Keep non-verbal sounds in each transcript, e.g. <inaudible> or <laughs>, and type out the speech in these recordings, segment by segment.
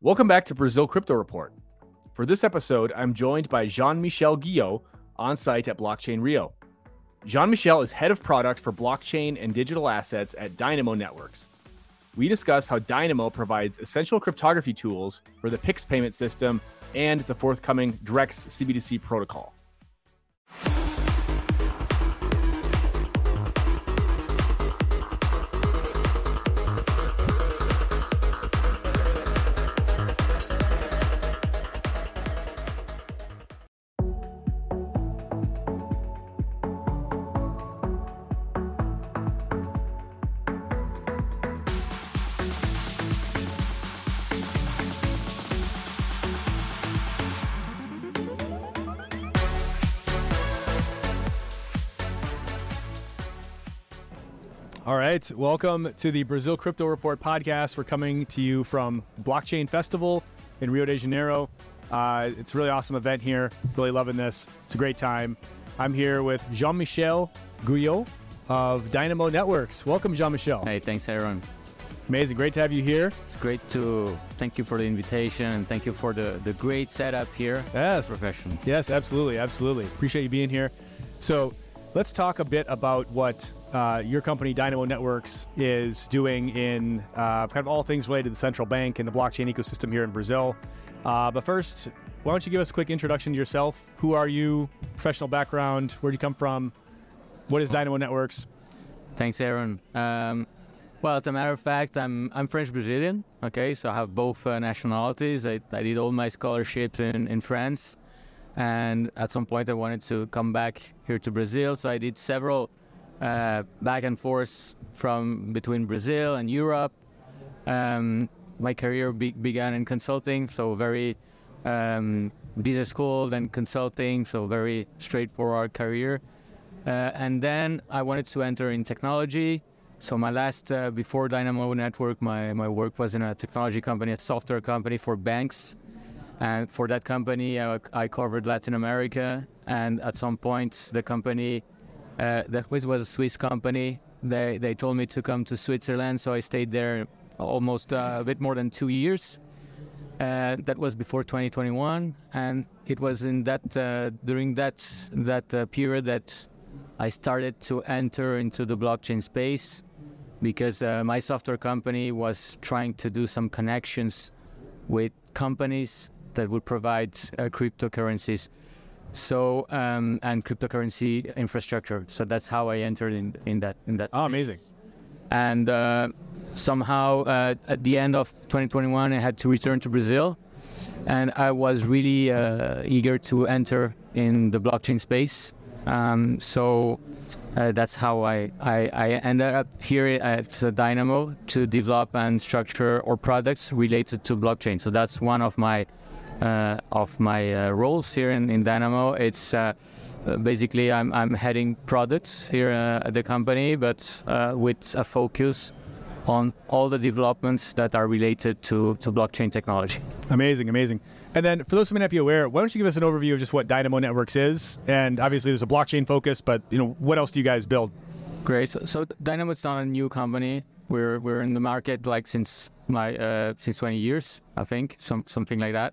Welcome back to Brazil Crypto Report. For this episode, I'm joined by Jean Michel Guillot on site at Blockchain Rio. Jean Michel is head of product for blockchain and digital assets at Dinamo Networks. We discuss how Dinamo provides essential cryptography tools for the PIX payment system and the forthcoming Drex CBDC protocol. Right, welcome to the Brazil Crypto Report podcast. We're coming to you from Blockchain Festival in Rio de Janeiro. Uh, it's a really awesome event here. Really loving this. It's a great time. I'm here with Jean Michel Guillot of Dinamo Networks. Welcome, Jean Michel. Hey, thanks, Aaron. Amazing. Great to have you here. It's great to thank you for the invitation and thank you for the, the great setup here. Yes. Professional. Yes, absolutely. Absolutely. Appreciate you being here. So let's talk a bit about what uh, your company, Dinamo Networks, is doing in uh, kind of all things related to the central bank and the blockchain ecosystem here in Brazil. Uh, but first, why don't you give us a quick introduction to yourself? Who are you? Professional background? Where do you come from? What is Dinamo Networks? Thanks, Aaron. Um, well, as a matter of fact, I'm I'm French Brazilian. Okay, so I have both uh, nationalities. I, I did all my scholarships in, in France, and at some point I wanted to come back here to Brazil. So I did several uh, back and forth from between Brazil and Europe. Um, my career be- began in consulting, so very um, business school, then consulting, so very straightforward career. Uh, and then I wanted to enter in technology. So my last uh, before Dinamo Network, my, my work was in a technology company, a software company for banks. And for that company, I, I covered Latin America. And at some point, the company uh, that was, was a Swiss company. They, they told me to come to Switzerland, so I stayed there almost uh, a bit more than two years. Uh, that was before 2021, and it was in that uh, during that that uh, period that I started to enter into the blockchain space because uh, my software company was trying to do some connections with companies that would provide cryptocurrencies so um, and cryptocurrency infrastructure. So that's how I entered in in that in that. Oh, amazing! And uh, somehow uh, at the end of 2021, I had to return to Brazil, and I was really uh, eager to enter in the blockchain space. Um, so uh, that's how I, I, I ended up here at Dinamo to develop and structure our products related to blockchain. So that's one of my uh, of my uh, roles here in, in Dinamo. It's uh, basically I'm, I'm heading products here at the company, but with a focus on all the developments that are related to, to blockchain technology. Amazing, amazing. And then for those who may not be aware, why don't you give us an overview of just what Dinamo Networks is? And obviously there's a blockchain focus, but you know, what else do you guys build? Great. So, so Dinamo is not a new company. We're we're in the market like since my uh, since 20 years, I think, some something like that.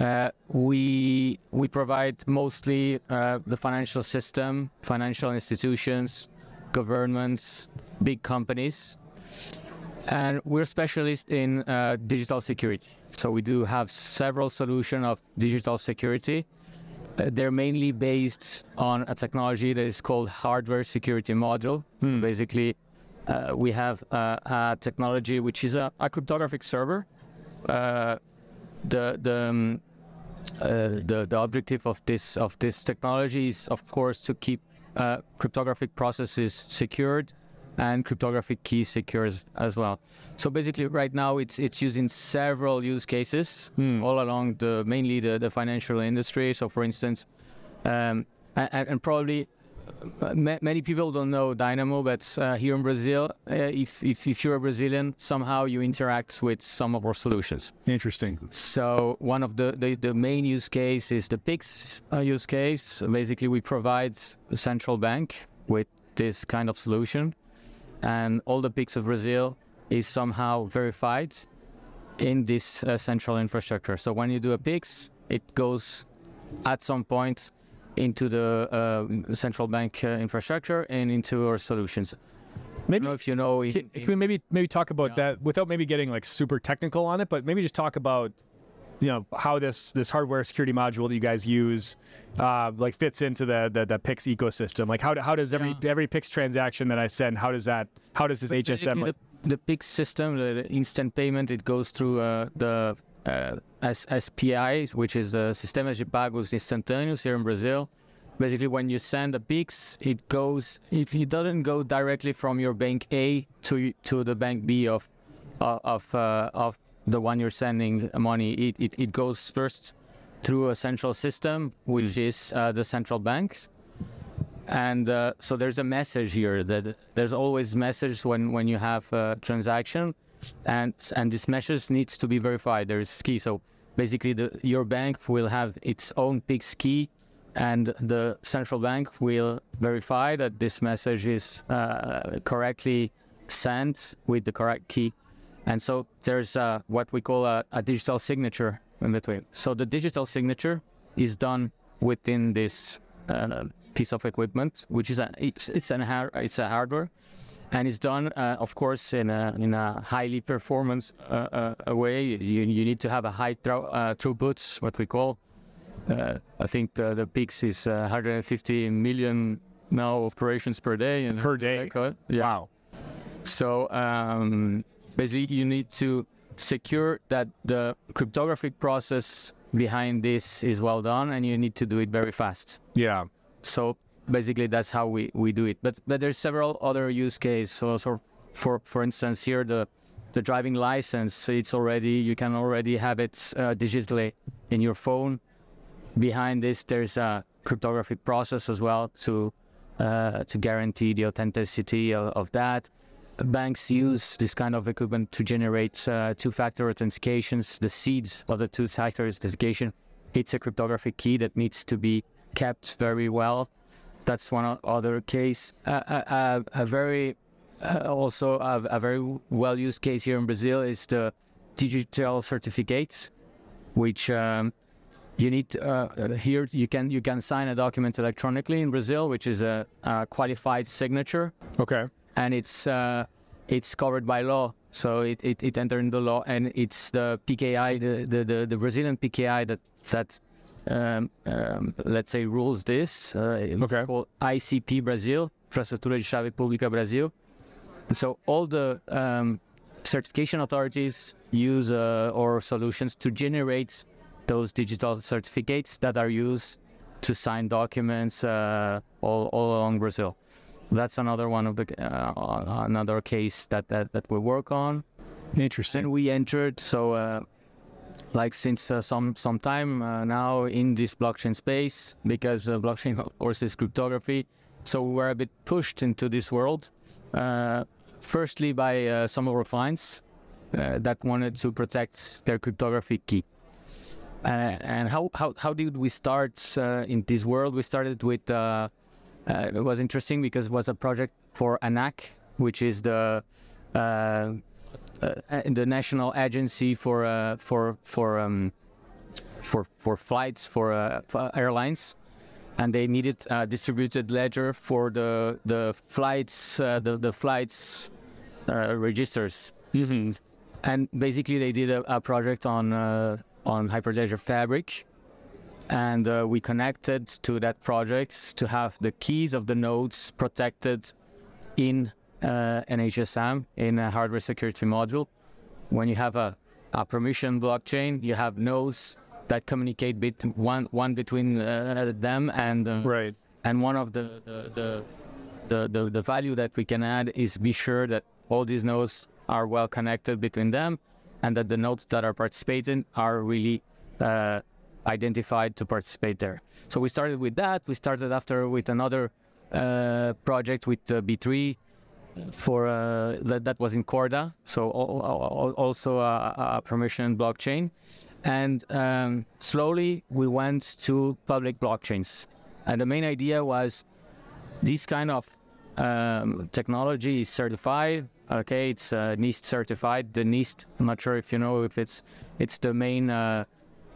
Uh, we we provide mostly uh, the financial system, financial institutions, governments, big companies, and we're specialists in uh, digital security. So we do have several solutions of digital security. Uh, they're mainly based on a technology that is called hardware security module. Hmm. Basically, uh, we have a technology which is a, a cryptographic server the the um, uh, the the objective of this of this technology is of course to keep uh, cryptographic processes secured and cryptographic keys secured as well. So basically, right now it's it's used in several use cases hmm. all along the mainly the, the financial industry. So for instance, um, and, and, probably many people don't know Dinamo, but uh, here in Brazil, uh, if, if, if you're a Brazilian, somehow you interact with some of our solutions. Interesting. So one of the, the, the main use case is the PIX uh, use case. Basically, we provide the central bank with this kind of solution, and all the PIX of Brazil is somehow verified in this uh, central infrastructure. So when you do a PIX, it goes at some point into the uh, central bank uh, infrastructure and into our solutions. Maybe I don't know if you know. if- Can, can we maybe maybe talk about Yeah. that without maybe getting like super technical on it, but maybe just talk about you know how this this hardware security module that you guys use uh, like fits into the, the the Pix ecosystem. Like how how does every every Pix transaction that I send how does that how does this HSM like, the, the PIX system, the, the instant payment, it goes through uh, the SPI, which is the Sistemas de Pagos Instantâneos here in Brazil. Basically, when you send a PIX, it goes. If it doesn't go directly from your bank A to to the bank B of uh, of uh, of the one you're sending money, it, it, it goes first through a central system, which is uh, the central bank. And uh, so there's a message here that there's always message when, when you have a transaction, and and this message needs to be verified. There's key. So basically, the, your bank will have its own PIX key, and the central bank will verify that this message is uh, correctly sent with the correct key. And so there's uh, what we call a, a digital signature in between. So the digital signature is done within this uh, piece of equipment, which is a it's, it's an it's a hardware, and it's done, uh, of course, in a in a highly performance uh, uh, way. You you need to have a high thro- uh, throughput, what we call. Uh, I think the, the PIX is uh, 150 million now operations per day. And Per day? Yeah. wow So um, basically, you need to secure that the cryptographic process behind this is well done, and you need to do it very fast. yeah So basically, that's how we, we do it. But but there's several other use cases. So, so for for instance, here the the driving license, it's already you can already have it uh, digitally in your phone. Behind this, there's a cryptographic process as well to uh, to guarantee the authenticity of, of that. Banks use this kind of equipment to generate uh, two-factor authentications. The seed of the two-factor authentication, it's a cryptographic key that needs to be kept very well. That's one other case. Uh, a, a, very uh, also a, a very well used case here in Brazil is the digital certificates, which um, you need uh, uh, here you can you can sign a document electronically in Brazil, which is a, a qualified signature, okay and it's uh, it's covered by law. So it, it, it entered in the law, and it's the PKI, the, the, the, the Brazilian PKI that that um, um, let's say rules this. Uh, it's Okay. called ICP Brazil, Infraestrutura de Chave Pública Brasil. So all the um, certification authorities use uh, our solutions to generate those digital certificates that are used to sign documents uh, all, all along Brazil. That's another one of the uh, another case that, that, that we work on. interesting Then we entered so uh, like since uh, some some time uh, now in this blockchain space because uh, blockchain <laughs> of course is cryptography. So we were a bit pushed into this world. Uh, firstly by uh, some of our clients uh, that wanted to protect their cryptography key. And how, how, how did we start in this world? We started with, it was interesting because it was a project for ANAC, which is the the national agency for uh, for for um, for for flights for, uh, for airlines, and they needed a distributed ledger for the the flights uh, the the flights uh, registers mm-hmm. and basically they did a, a project on uh, on Hyperledger Fabric, and uh, we connected to that project to have the keys of the nodes protected in uh, an HSM in a hardware security module. When you have a, a permission blockchain, you have nodes that communicate bit one one between uh, them and uh, right. and one of the the, the the, the the value that we can add is be sure that all these nodes are well connected between them and that the nodes that are participating are really uh, identified to participate there. So we started with that. We started after with another uh, project with uh, b3 for uh, that, that was in corda so al- al- al- also a, a permission blockchain and um, slowly we went to public blockchains and the main idea was this kind of um, technology is certified. Okay, it's uh, NIST certified. The NIST, I'm not sure if you know if it's it's the main uh,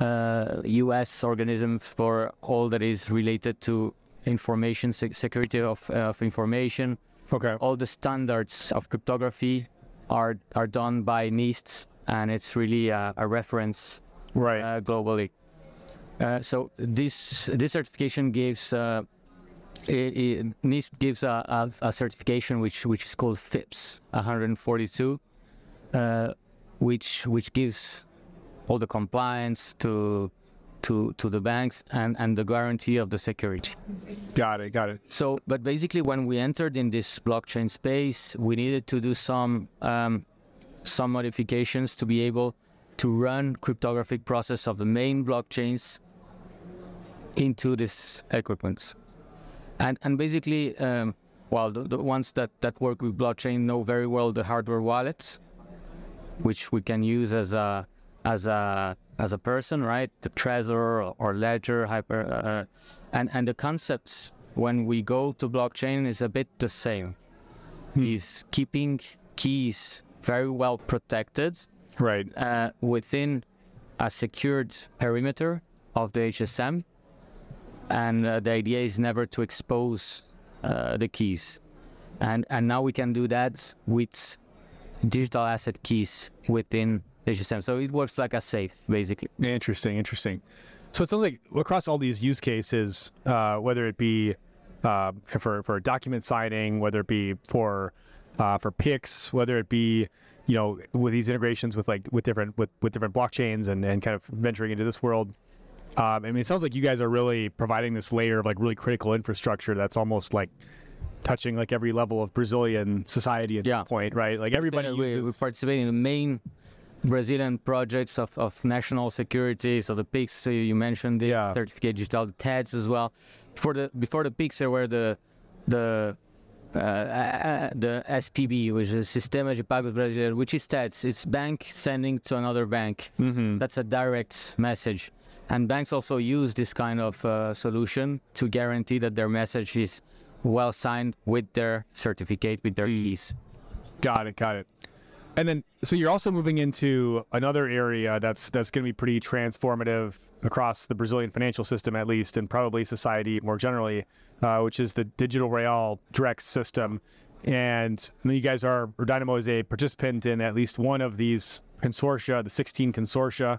uh, U.S. organism for all that is related to information sec- security of, of information. Okay. All the standards of cryptography are are done by NIST, and it's really a, a reference Right. uh, globally. Uh, so this this certification gives uh, it, it, NIST gives a, a, a certification which which is called FIPS 142, uh, which which gives all the compliance to to to the banks and and the guarantee of the security. got it. Got it. So, but basically, when we entered in this blockchain space, we needed to do some um, some modifications to be able to run cryptographic process of the main blockchains into this equipment. And and basically, um, well, the, the ones that that work with blockchain know very well the hardware wallets, which we can use as a as a as a person, right? The Trezor or, Ledger, Hyper, uh, and and the concepts when we go to blockchain is a bit the same. Is keeping keys very well protected Right. uh, within a secured perimeter of the HSM, and uh, the idea is never to expose uh, the keys. And and now we can do that with digital asset keys within HSM. So it works like a safe, basically. Interesting, interesting. So it sounds like across all these use cases, uh, whether it be uh, for for document signing, whether it be for uh, for Pix, whether it be you know with these integrations with like with different with, with different blockchains and, and kind of venturing into this world. Um, I mean, it sounds like you guys are really providing this layer of like really critical infrastructure that's almost like touching like every level of Brazilian society at Yeah. this point, right? Like everybody we, uses. we participate in the main Brazilian projects of, of national security. So the Pix so you mentioned the Yeah. certificate digital, the TEDs as well. Before the before the Pix there were the the uh, uh, the SPB, which is Sistema de Pagos Brasileiro, which is TEDs. It's bank sending to another bank. Mhm. That's a direct message. And banks also use this kind of uh, solution to guarantee that their message is well signed with their certificate, with their keys. Got it. Got it. And then, so you're also moving into another area that's that's going to be pretty transformative across the Brazilian financial system, at least, and probably society more generally, uh, which is the digital real Drex system. And I know you guys are, or Dinamo is a participant in at least one of these consortia, the 16 consortia,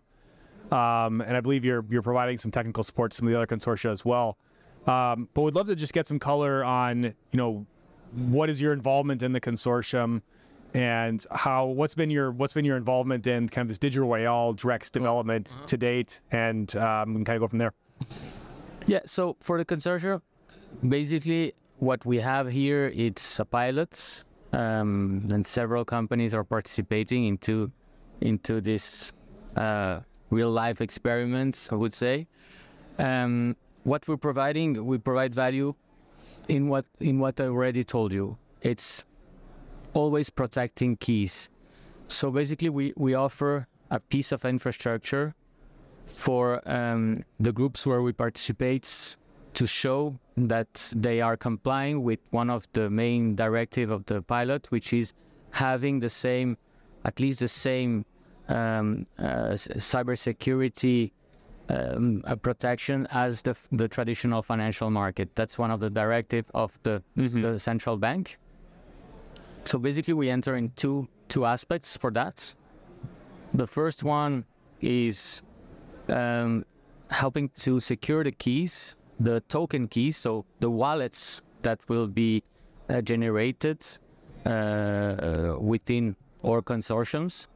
um, and I believe you're you're providing some technical support to some of the other consortia as well. Um, but would love to just get some color on, you know, what is your involvement in the consortium, and how what's been your what's been your involvement in kind of this digital real Drex development to date, and um, we can kind of go from there. Yeah, so for the consortium, basically what we have here it's a pilot, um, and several companies are participating into into this uh, real life experiments. I would say. Um, what we're providing, we provide value in what in what I already told you. It's always protecting keys. So basically, we we offer a piece of infrastructure for um, the groups where we participate to show that they are complying with one of the main directive of the pilot, which is having the same, at least the same um, uh, cybersecurity um, uh, protection as the, the traditional financial market. That's one of the directive of the, the central bank. So basically, we enter in two two aspects for that. The first one is um, helping to secure the keys, the token keys, so the wallets that will be uh, generated uh, within our consortiums.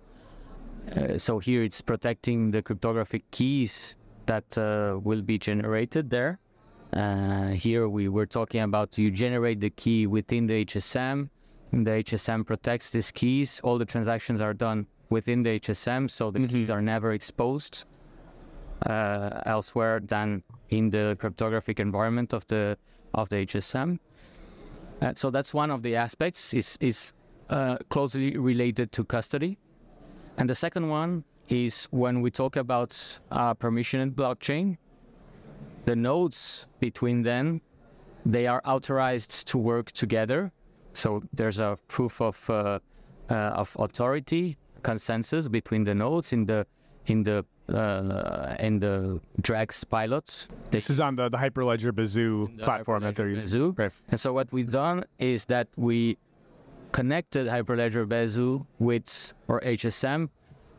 Uh, so here it's protecting the cryptographic keys that uh, will be generated there. Uh, here we were talking about you generate the key within the HSM. The HSM protects these keys. All the transactions are done within the HSM, so the keys are never exposed uh, elsewhere than in the cryptographic environment of the of the HSM. Uh, so that's one of the aspects is is uh, closely related to custody, and the second one is when we talk about uh, permissioned blockchain. The nodes between them, they are authorized to work together so there's a proof of uh, uh, of authority consensus between the nodes in the in the uh, in the Drex pilots. This is on the, the Hyperledger Besu platform that they're using. Right. And so what we've done is that we connected Hyperledger Besu with or HSM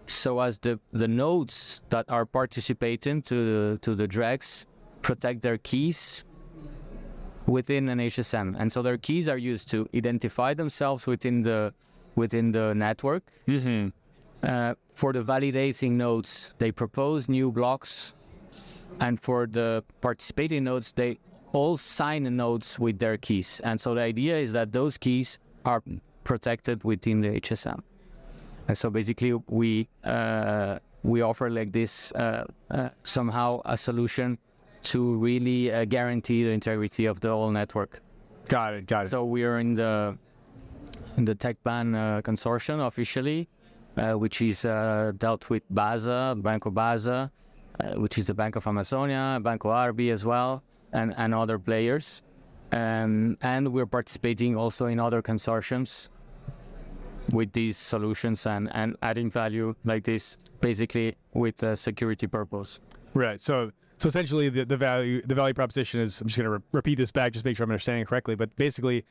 so as the, the nodes that are participating to the, to the Drex protect their keys within an HSM. And so their keys are used to identify themselves within the within the network. Mm-hmm. Uh, for the validating nodes, they propose new blocks, and for the participating nodes, they all sign the nodes with their keys. And so the idea is that those keys are protected within the HSM. And so basically, we uh, we offer like this uh, uh, somehow a solution to really uh, guarantee the integrity of the whole network. Got it. Got it. So we are in the in the TecBan uh, consortium officially, uh, which is uh, dealt with Basa, Banco Basa, uh, which is the Bank of Amazonia, Banco Arbi as well, and, and other players. Um, and we're participating also in other consortiums with these solutions and, and adding value like this, basically with a security purpose. Right. So so essentially the, the value the value proposition is I'm just going to re- repeat this back just to make sure I'm understanding it correctly. But basically,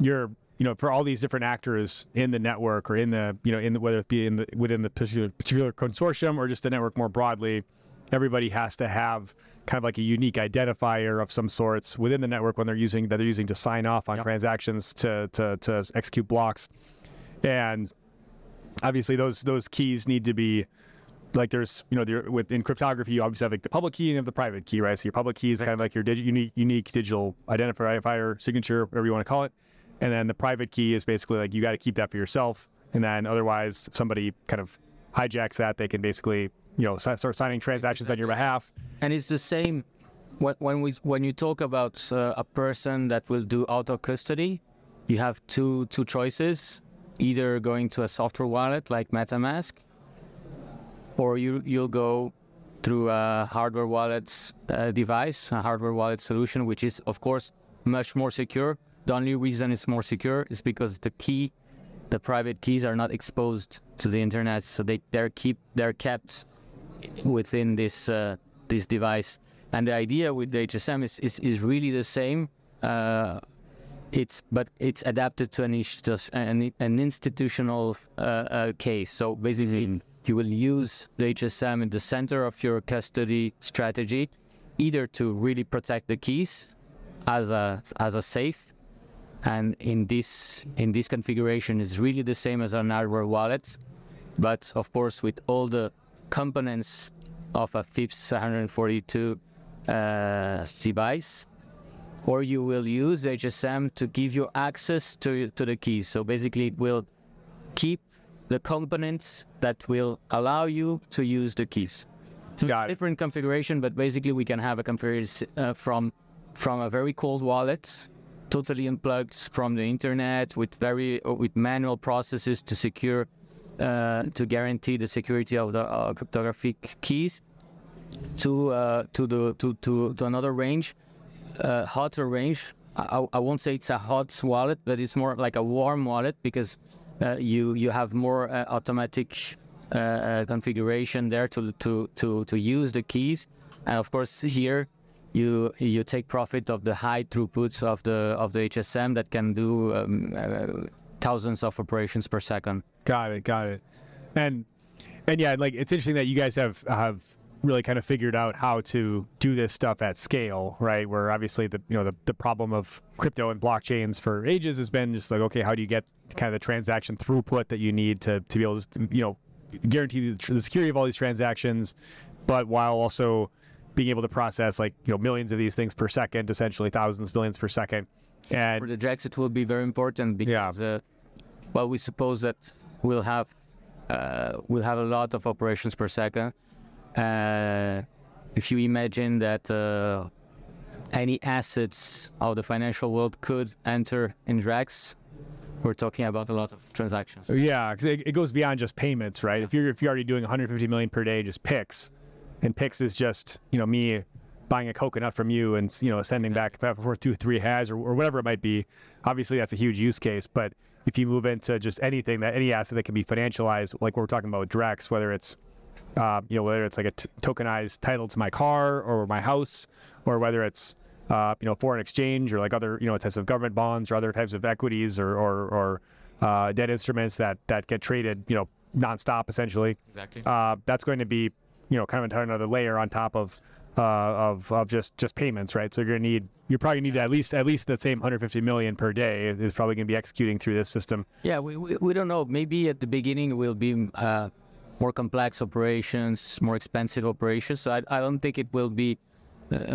you're you know for all these different actors in the network or in the you know in the, whether it be in the within the particular, particular consortium or just the network more broadly, everybody has to have kind of like a unique identifier of some sorts within the network when they're using that they're using to sign off on Yep. transactions to, to to execute blocks, and obviously those those keys need to be like there's you know there with in cryptography you obviously have like the public key and you have the private key right? So your public key is kind of like your digi- unique unique digital identifier signature whatever you want to call it. And then the private key is basically like you got to keep that for yourself. And then otherwise if somebody kind of hijacks that they can basically you know start signing transactions on your behalf. And it's the same when, when we when you talk about uh, a person that will do auto custody, you have two two choices: either going to a software wallet like MetaMask, or you you'll go through a hardware wallet uh, device, a hardware wallet solution, which is of course much more secure. The only reason it's more secure is because the key, the private keys, are not exposed to the internet, so they they're keep they're kept within this uh, this device. And the idea with the HSM is is, is really the same. Uh, it's but it's adapted to an, an, an institutional uh, uh, case. So basically, you will use the HSM in the center of your custody strategy, either to really protect the keys as a as a safe, and in this in this configuration is really the same as an hardware wallet, but of course with all the components of a FIPS 142 uh, device, or you will use HSM to give you access to to the keys. So basically, it will keep the components that will allow you to use the keys. So Got it. different configuration, but basically we can have a configuration uh, from from a very cold wallet, totally unplugged from the internet with very uh, with manual processes to secure uh, to guarantee the security of the uh, cryptographic keys, to uh, to the to, to to another range, uh, hotter range. I, I- won't say it's a hot wallet, but it's more like a warm wallet because you you have more uh, automatic uh, uh, configuration there to to to to use the keys, and of course here you you take profit of the high throughputs of the of the HSM that can do um, uh, thousands of operations per second. Got it, got it. And and yeah, like it's interesting that you guys have have really kind of figured out how to do this stuff at scale, right? Where obviously the you know the, the problem of crypto and blockchains for ages has been just like okay, how do you get kind of the transaction throughput that you need to to be able to you know guarantee the, the security of all these transactions, but while also being able to process like you know millions of these things per second, essentially thousands, billions per second. For the Drex, it will be very important because, uh, well, we suppose that we'll have uh, we'll have a lot of operations per second. Uh, if you imagine that uh, any assets of the financial world could enter in Drex, we're talking about a lot of transactions. Yeah, because it, it goes beyond just payments, right? If you're if you're already doing 150 million per day, just Pix, and Pix is just you know me buying a coconut from you and you know sending back for two three has or, or whatever it might be. Obviously, that's a huge use case, but if you move into just anything that any asset that can be financialized, like we're talking about with Drex, whether it's uh, you know whether it's like a t- tokenized title to my car or my house, or whether it's uh, you know foreign exchange or like other you know types of government bonds or other types of equities or or, or uh, debt instruments that that get traded you know nonstop essentially. Exactly. Uh, that's going to be you know kind of another layer on top of uh, of of just just payments, right? So you're gonna need you're probably gonna need at least at least the same 150 million per day is probably gonna be executing through this system. Yeah, we, we, we don't know. Maybe at the beginning it will be uh, more complex operations, more expensive operations. So I, I don't think it will be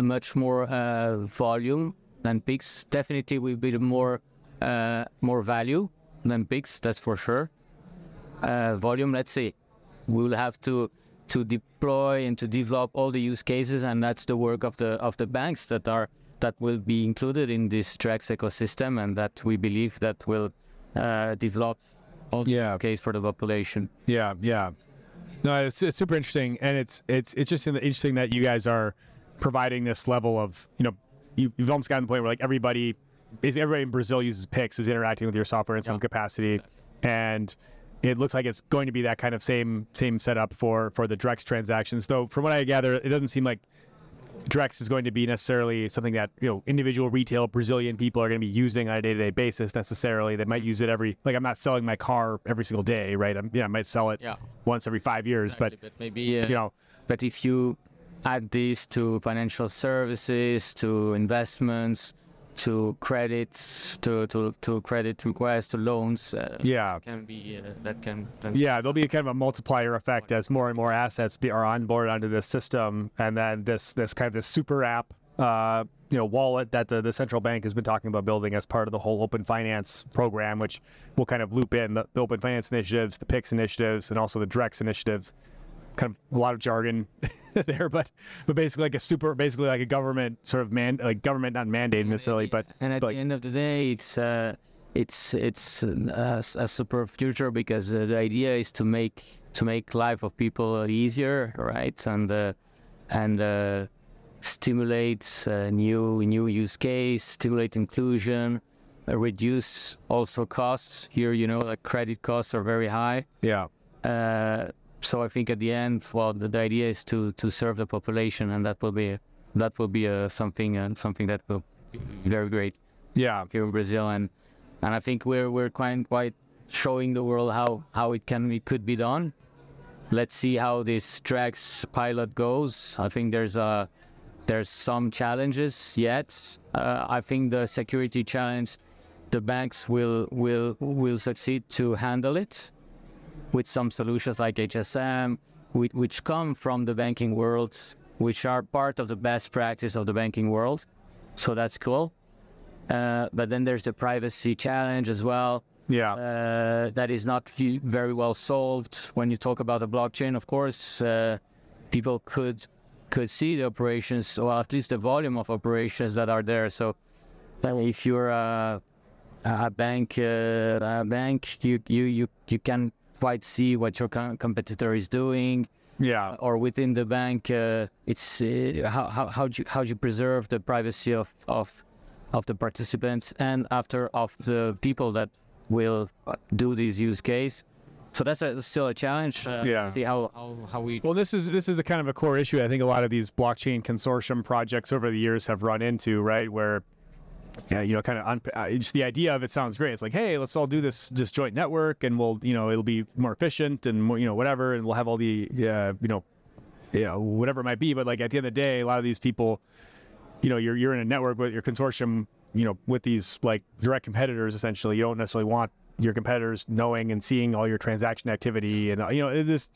much more uh, volume than Pix. Definitely will be more uh, more value than Pix. That's for sure. Uh, volume, let's see. We will have to to deploy and to develop all the use cases, and that's the work of the of the banks that are that will be included in this Drex ecosystem, and that we believe that will uh, develop all the Yeah. use case for the population. Yeah, yeah. No, it's, it's super interesting, and it's it's it's just interesting that you guys are providing this level of you know you, you've almost gotten to the point where like everybody is everybody in Brazil uses Pix is interacting with your software in some Yeah. capacity, and it looks like it's going to be that kind of same same setup for for the Drex transactions. Though from what I gather, it doesn't seem like Drex is going to be necessarily something that you know individual retail Brazilian people are going to be using on a day to day basis necessarily. They might use it every like I'm not selling my car every single day, right? I'm, yeah, I might sell it Yeah. once every five years, but Exactly, maybe uh, you know, But if you add this to financial services, to investments, to credits, to to, to credit requests, to loans, uh, yeah, can be uh, that can, can yeah, there'll be kind of a multiplier effect as more and more assets be, are onboarded onto this system, and then this this kind of this super app, uh, you know, wallet that the, the central bank has been talking about building as part of the whole open finance program, which will kind of loop in the, the open finance initiatives, the PIX initiatives, and also the Drex initiatives. Kind of a lot of jargon <laughs> there, but but basically like a super, basically like a government sort of man, like government not mandated necessarily, but and at like- the end of the day, it's uh, it's it's uh, a super future because uh, the idea is to make to make life of people easier, right? And uh, and uh, stimulate uh, new new use case, stimulate inclusion, uh, reduce also costs. Here, you know, like credit costs are very high. yeah, Uh, so I think at the end, well, the, the idea is to to serve the population, and that will be that will be uh, something uh, something that will be very great yeah, here in Brazil, and and I think we're we're quite quite showing the world how how it can it could be done. Let's see how this Drex pilot goes. I think there's a there's some challenges yet. Uh, I think the security challenge, the banks will will will succeed to handle it with some solutions like HSM, which, which come from the banking world, which are part of the best practice of the banking world. So that's cool. Uh, but then there's the privacy challenge as well. yeah, Uh, that is not very well solved. When you talk about the blockchain, of course, uh, people could could see the operations, or at least the volume of operations that are there. So, uh, if you're a, a bank, uh, a bank, you you you you can quite see what your com- competitor is doing yeah, or within the bank, uh, it's uh, how how how do you how do you preserve the privacy of of of the participants and after of the people that will do this use case. So that's a, still a challenge. Uh, Yeah. See how, how how we Well, this is this is a kind of a core issue. I think a lot of these blockchain consortium projects over the years have run into, right? Where, yeah, you know, kind of un- uh, just the idea of it sounds great. It's like, hey, let's all do this this joint network, and we'll, you know, it'll be more efficient and more, you know, whatever, and we'll have all the, uh, you know, yeah, whatever it might be. But like at the end of the day, a lot of these people, you know, you're you're in a network with your consortium, you know, with these like direct competitors. Essentially, you don't necessarily want your competitors knowing and seeing all your transaction activity, and uh, you know, it is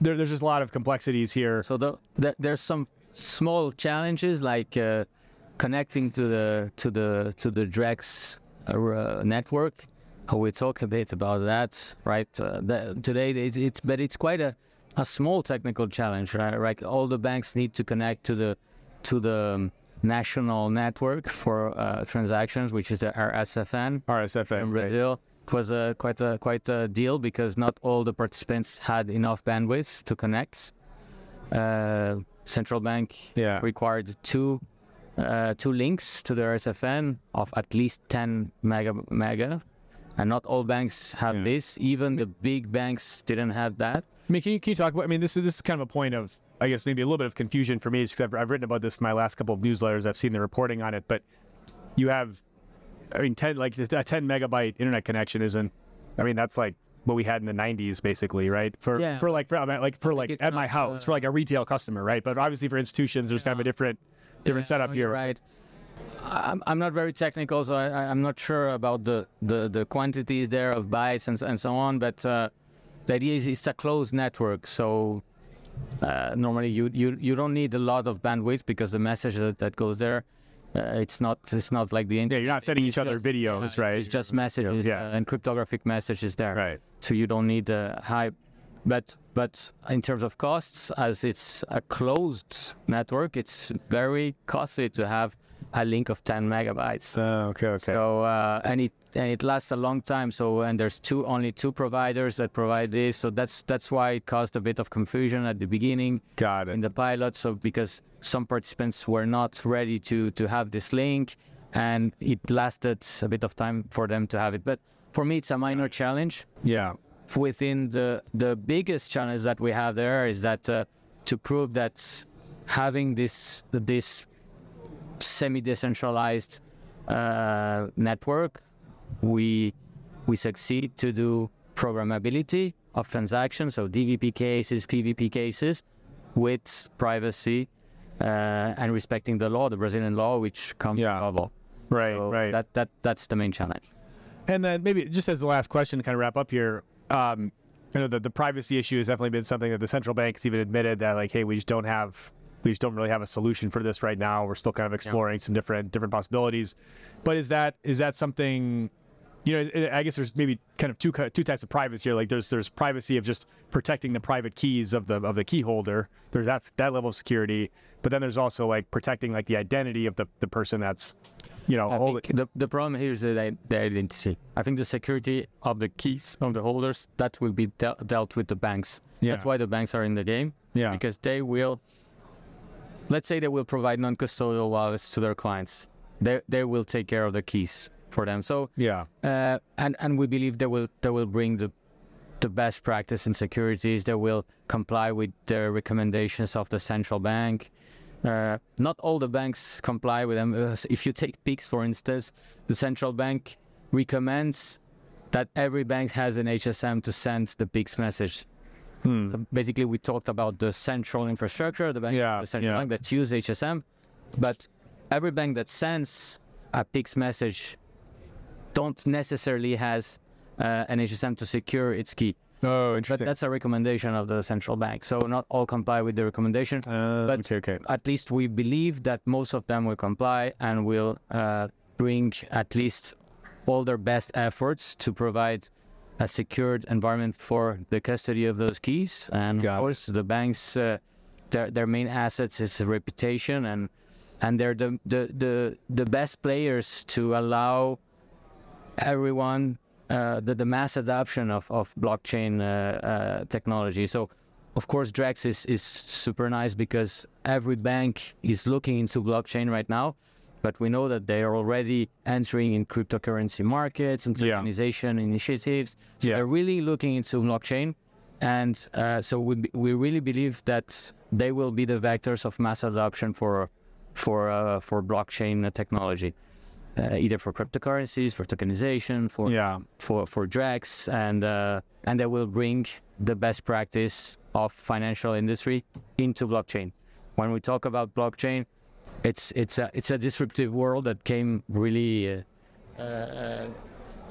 there, there's just a lot of complexities here. So the, the, there's some small challenges like uh, connecting to the to the to the Drex uh, network. We talk a bit about that, right? Uh, that, today it's, it's but it's quite a, a small technical challenge, right? Like all the banks need to connect to the to the um, national network for uh, transactions, which is our SFN RSFN, in right? Brazil. It was a quite a quite a deal because not all the participants had enough bandwidth to connect. Uh, central bank Yeah. required two uh, two links to their SFN of at least 10 mega mega, and not all banks have Yeah. this. Even the big banks didn't have that. I mean, can you, can you talk about? I mean, this is this is kind of a point of, I guess, maybe a little bit of confusion for me because I've, I've written about this in my last couple of newsletters. I've seen the reporting on it, but you have, I mean, ten like a ten megabyte internet connection isn't. I mean, that's like what we had in the '90s, basically, right? For Yeah. for like for like for like it's at my house uh, for like a retail customer, right? But obviously for institutions, there's kind of a different different Yeah, setup here. Right. I'm, I'm not very technical, so I, I'm not sure about the, the, the quantities there of bytes and, and so on. But uh, the idea is it's a closed network, so uh, normally you, you you don't need a lot of bandwidth because the message that, that goes there, uh, it's not it's not like the internet. Yeah, you're not sending each other just- videos, yeah, right? It's just messages Yeah. uh, and cryptographic messages there Right. so you don't need a high but but in terms of costs as it's a closed network it's very costly to have a link of 10 megabytes Uh, okay. Okay. so uh, and it and it lasts a long time so and there's two only two providers that provide this so that's that's why it caused a bit of confusion at the beginning Got it. in the pilot so because some participants were not ready to to have this link and it lasted a bit of time for them to have it but for me it's a minor challenge yeah. Within the the biggest challenge that we have there is that uh, to prove that having this this semi decentralized uh, network we we succeed to do programmability of transactions so dvp cases pvp cases with privacy uh, and respecting the law the brazilian law which comes Yeah. above all Right. so right. that that that's the main challenge And then maybe just as the last question to kind of wrap up here, um, you know, the, the privacy issue has definitely been something that the central banks even admitted that like, hey, we just don't have, we just don't really have a solution for this right now. We're still kind of exploring some different different possibilities. But is that is that something? You know, I- I guess there's maybe kind of two two types of privacy here. Like there's there's privacy of just protecting the private keys of the of the key holder. There's that that level of security. But then there's also like protecting like the identity of the, the person that's, you know, I think the, the problem here is the, the identity. I think the security of the keys of the holders that will be del- dealt with the banks. Yeah. That's why the banks are in the game Yeah. because they will. Let's say they will provide non-custodial wallets to their clients. They they will take care of the keys for them. So Yeah. uh, and and we believe they will they will bring the the best practice in securities. They will comply with the recommendations of the central bank. Uh, not all the banks comply with them. Uh, If you take PIX, for instance, the central bank recommends that every bank has an HSM to send the PIX message. Hmm. So basically, we talked about the central infrastructure, the bank, Yeah, the central yeah. bank that use HSM, but every bank that sends a PIX message don't necessarily has uh, an HSM to secure its key. Oh, interesting. But that's a recommendation of the central bank. So not all comply with the recommendation. Uh, but- okay, okay. At least we believe that most of them will comply and will uh, bring at least all their best efforts to provide a secured environment for the custody of those keys. And Got of course, the banks, uh, their their main assets is reputation, and and they're the the the, the best players to allow everyone uh, the, the mass adoption of, of blockchain uh, uh, technology. So, of course, Drex is, is super nice because every bank is looking into blockchain right now. But we know that they are already entering in cryptocurrency markets and Yeah. tokenization initiatives. So Yeah. they're really looking into blockchain. And uh, so we, we really believe that they will be the vectors of mass adoption for, for, uh, for blockchain technology. Uh, either for cryptocurrencies, for tokenization, for Yeah. for for Drex, and uh, and they will bring the best practice of financial industry into blockchain. When we talk about blockchain, it's it's a it's a disruptive world that came really uh, uh,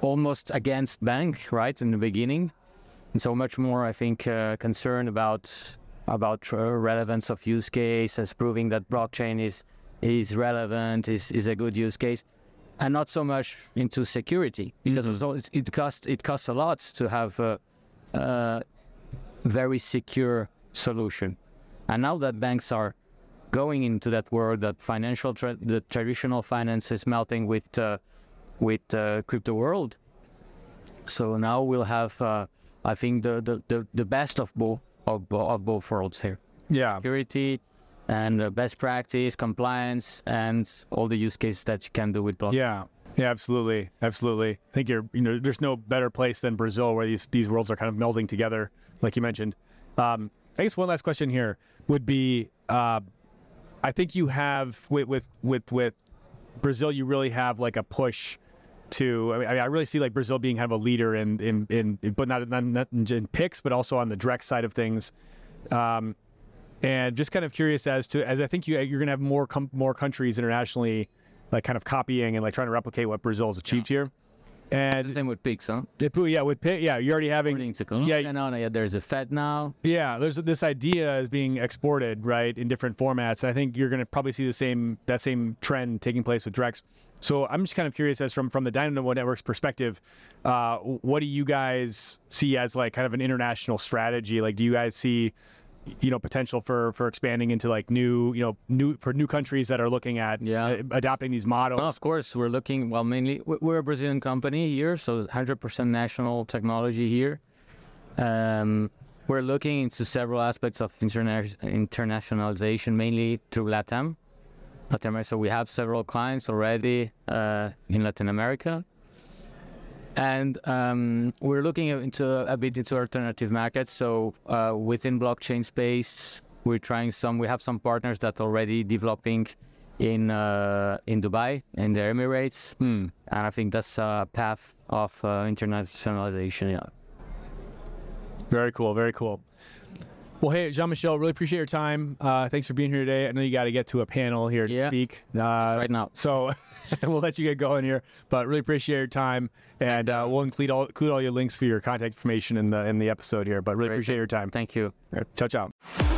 almost against bank right in the beginning, and so much more I think uh, concerned about about relevance of use case as proving that blockchain is is relevant is is a good use case and not so much into security because it's- it costs it costs a lot to have a, a very secure solution. And now that banks are going into that world, that financial tra- the traditional finance is melting with uh, with uh, crypto world. So now we'll have, uh, I think, the, the, the, the best of both of, of both worlds here: Yeah. security and uh, best practice, compliance, and all the use cases that you can do with blockchain. Yeah. Yeah, absolutely, absolutely. I think you're, you know, there's no better place than Brazil where these these worlds are kind of melding together, like you mentioned. Um, I guess one last question here would be, uh, I think you have with with with with Brazil, you really have like a push to. I mean, I really see like Brazil being kind of a leader in in in, but not, not not in Pix, but also on the Drex side of things. Um, and just kind of curious as to as I think you you're going to have more com- more countries internationally, like kind of copying and like trying to replicate what Brazil has achieved here. And the same with Pix, huh? yeah, with Pix, yeah, you're already having According to Colombia yeah, now, yeah, there's a FedNow. yeah, there's this idea is being exported right in different formats. And I think you're going to probably see the same that same trend taking place with Drex. So I'm just kind of curious as from from the Dinamo Network's perspective, uh, what do you guys see as like kind of an international strategy? Like, do you guys see you know potential for for expanding into like new you know new for new countries that are looking at Yeah. uh, adopting these models? No, of course, we're looking. Well, mainly we- we're a Brazilian company here, so 100% national technology here. Um, we're looking into several aspects of interna- internationalization, mainly through LATAM. Latin America. So we have several clients already uh, in Latin America, and um, we're looking into a bit into alternative markets. So uh, within blockchain space, we're trying some. We have some partners that already developing in uh, in Dubai in the Emirates, Hmm. and I think that's a path of uh, internationalization. Yeah. Very cool. Very cool. Well, hey, Jean Michel, really appreciate your time. Uh, thanks for being here today. I know you got to get to a panel here to Yeah. speak. Uh, right now. So <laughs> <laughs> we'll let you get going here, but really appreciate your time, and uh, we'll include all include all your links for your contact information in the in the episode here. But really Great. appreciate your time. Thank you. Ciao, ciao.